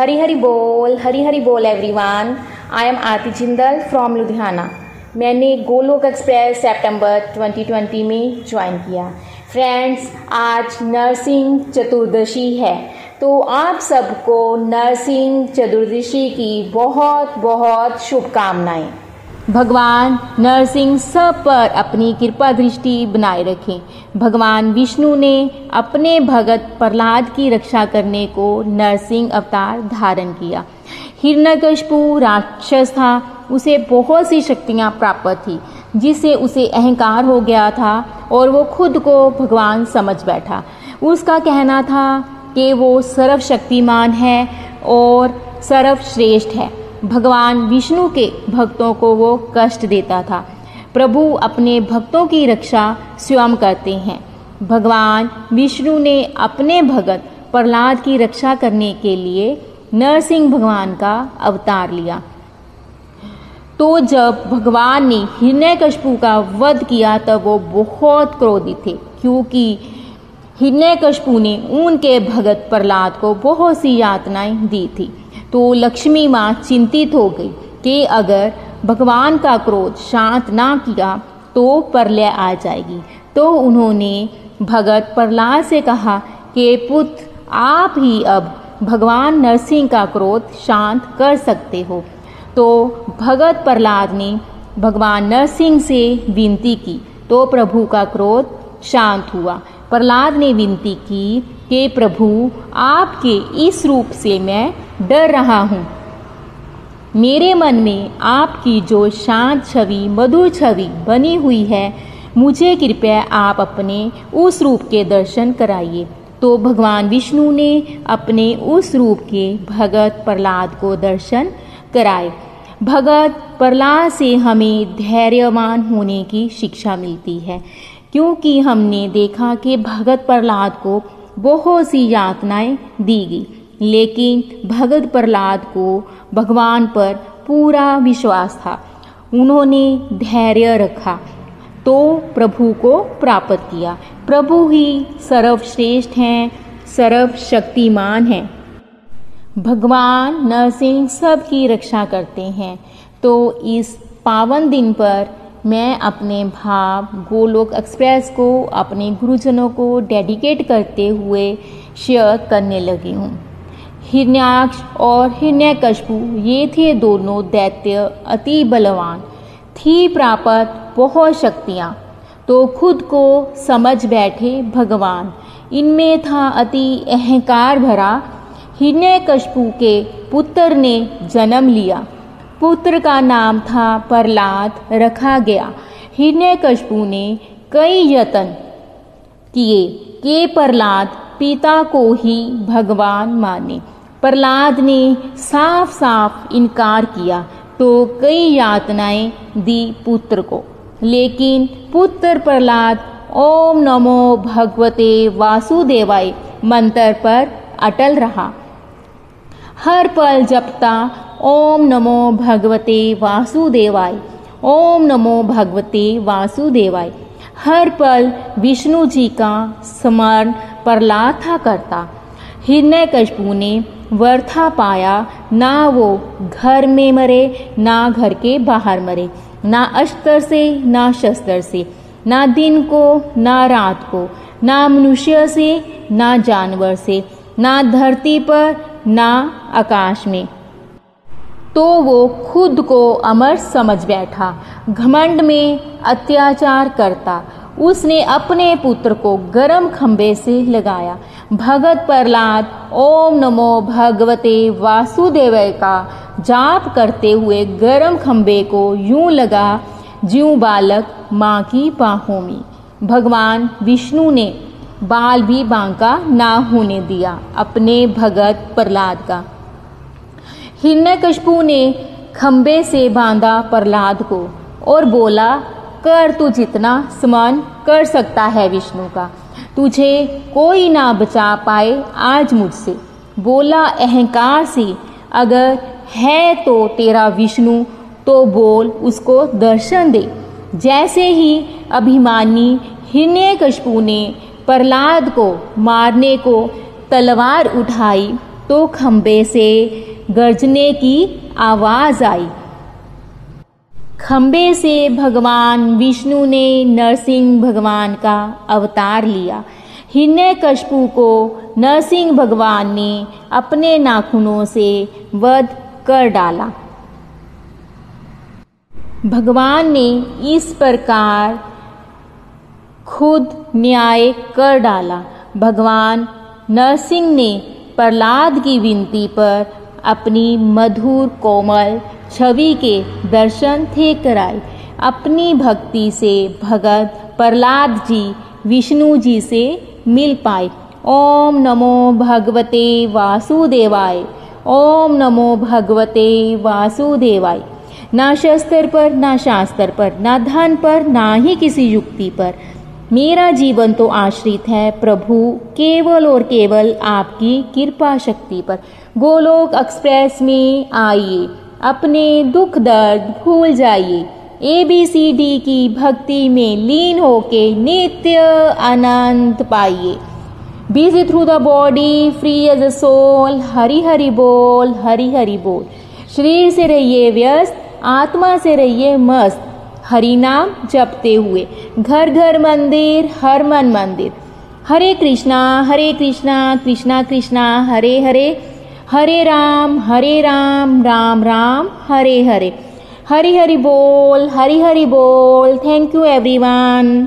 हरी हरी बोल हरी हरी बोल everyone I am Aarti Jindal from Ludhiana मैंने गोलोक एक्सप्रेस सितंबर 2020 में ज्वाइन किया। फ्रेंड्स आज नर्सिंग चतुर्दशी है। तो आप सबको नर्सिंग चतुर्दशी की बहुत बहुत शुभकामनाएँ। भगवान नरसिंह सब पर अपनी कृपा दृष्टि बनाए रखें। भगवान विष्णु ने अपने भगत प्रहलाद की रक्षा करने को नरसिंह अवतार धारण किया। हिरण्यकशपु राक्षस था, उसे बहुत सी शक्तियाँ प्राप्त थी, जिससे उसे अहंकार हो गया था और वो खुद को भगवान समझ बैठा। उसका कहना था कि वो सर्वशक्तिमान है और सर्वश्रेष्ठ है। भगवान विष्णु के भक्तों को वो कष्ट देता था। प्रभु अपने भक्तों की रक्षा स्वयं करते हैं। भगवान विष्णु ने अपने भगत प्रहलाद की रक्षा करने के लिए नरसिंह भगवान का अवतार लिया। तो जब भगवान ने हिरण्यकशपु का वध किया, तब वो बहुत क्रोधित थे, क्योंकि हिरण्यकशपु ने उनके भगत प्रहलाद को बहुत सी यातनाएँ दी थी। तो लक्ष्मी माँ चिंतित हो गई कि अगर भगवान का क्रोध शांत ना किया तो प्रलय आ जाएगी। तो उन्होंने भगत प्रहलाद से कहा कि, पुत्र, आप ही अब भगवान नरसिंह का क्रोध शांत कर सकते हो। तो भगत प्रहलाद ने भगवान नरसिंह से विनती की। तो प्रभु का क्रोध शांत हुआ। प्रहलाद ने विनती की कि, प्रभु, आपके इस रूप से मैं डर रहा हूँ। मेरे मन में आपकी जो शांत छवि, मधुर छवि बनी हुई है, मुझे कृपया आप अपने उस रूप के दर्शन कराइए। तो भगवान विष्णु ने अपने उस रूप के भगत प्रहलाद को दर्शन कराए। भगत प्रहलाद से हमें धैर्यवान होने की शिक्षा मिलती है, क्योंकि हमने देखा कि भगत प्रहलाद को बहुत सी यातनाएँ दी गई। लेकिन भगत प्रहलाद को भगवान पर पूरा विश्वास था। उन्होंने धैर्य रखा तो प्रभु को प्राप्त किया। प्रभु ही सर्वश्रेष्ठ हैं, सर्वशक्तिमान हैं। भगवान नरसिंह सबकी रक्षा करते हैं। तो इस पावन दिन पर मैं अपने भाव गोलोक एक्सप्रेस को, अपने गुरुजनों को डेडिकेट करते हुए शेयर करने लगी हूँ। हिरण्याक्ष और हिरण्यकशपु, ये थे दोनों दैत्य अति बलवान, थी प्राप्त बहुत शक्तियाँ। तो खुद को समझ बैठे भगवान। इनमें था अति अहंकार भरा। हिरण्यकशपु के पुत्र ने जन्म लिया। पुत्र का नाम था प्रहलाद रखा गया। हिरण्यकशपु ने कई यत्न किए के प्रहलाद पिता को ही भगवान माने। प्रहलाद ने साफ़ साफ़ इनकार किया तो कई यातनाएँ दी पुत्र को। लेकिन पुत्र प्रहलाद ओम नमो भगवते वासुदेवाय मंत्र पर अटल रहा। हर पल जपता ओम नमो भगवते वासुदेवाय, ओम नमो भगवते वासुदेवाय। हर पल विष्णु जी का स्मरण प्रहलाद था करता। हिरण्य कशपू ने वर्था पाया, ना वो घर में मरे, ना घर के बाहर मरे। ना अस्त्र से, ना शस्त्र से, ना दिन को, ना रात को, ना मनुष्य से, ना जानवर से, ना धरती पर, ना आकाश में। तो वो खुद को अमर समझ बैठा, घमंड में अत्याचार करता उसने अपने पुत्र को गरम खंबे से लगाया। भगत प्रहलाद, ओम नमो भगवते वासुदेव का जाप करते हुए गरम खंबे को यूँ लगा ज्यू बालक, माँ की बाहों में भगवान विष्णु ने बाल भी बांका ना होने दिया अपने भगत प्रहलाद का। हिरण्यकशपु ने खम्बे से बांधा प्रहलाद को और बोला कर तू जितना स्मरण कर सकता है विष्णु का। तुझे कोई ना बचा पाए आज मुझसे। बोला अहंकार से, अगर है तो तेरा विष्णु तो बोल उसको दर्शन दे। जैसे ही अभिमानी हिरण्यकशपु ने प्रहलाद को मारने को तलवार उठाई तो खम्बे से गर्जने की आवाज़ आई। खम्बे से भगवान विष्णु ने नरसिंह भगवान का अवतार लिया। हिरण्य कशपू को नरसिंह भगवान ने अपने नाखूनों से वध कर डाला। भगवान ने इस प्रकार खुद न्याय कर डाला। भगवान नरसिंह ने प्रहलाद की विनती पर अपनी मधुर कोमल छवि के दर्शन थे कराए। अपनी भक्ति से भगत प्रहलाद जी, विष्णु जी से मिल पाए। ओम नमो भगवते वासुदेवाय। ओम नमो भगवते वासुदेवाय। ना शस्त्र पर, ना शास्त्र पर, ना धन पर, ना ही किसी युक्ति पर। मेरा जीवन तो आश्रित है प्रभु, केवल और केवल आपकी कृपा शक्ति पर। गोलोक एक्सप्रेस में आइए। अपने दुख दर्द भूल जाइए। ए बी सी डी की भक्ति में लीन होके नित्य आनंद पाइए। Busy through the body free as a soul Hari Hari बोल हरी हरि बोल। शरीर से रहिए व्यस्त, आत्मा से रहिए मस्त। हरि नाम जपते हुए, घर घर मंदिर, हर मन मंदिर। हरे कृष्णा हरे कृष्णा कृष्णा कृष्णा, हरे हरे। हरे राम हरे राम राम राम, हरे हरे। हरि हरि बोल, हरि हरि बोल। Thank you everyone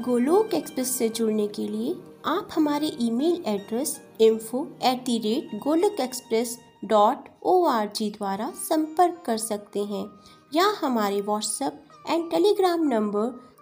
Golok express से जुड़ने के लिए आप हमारे email address info at the rate Golok express dot O R G द्वारा संपर्क कर सकते हैं या हमारे WhatsApp and Telegram number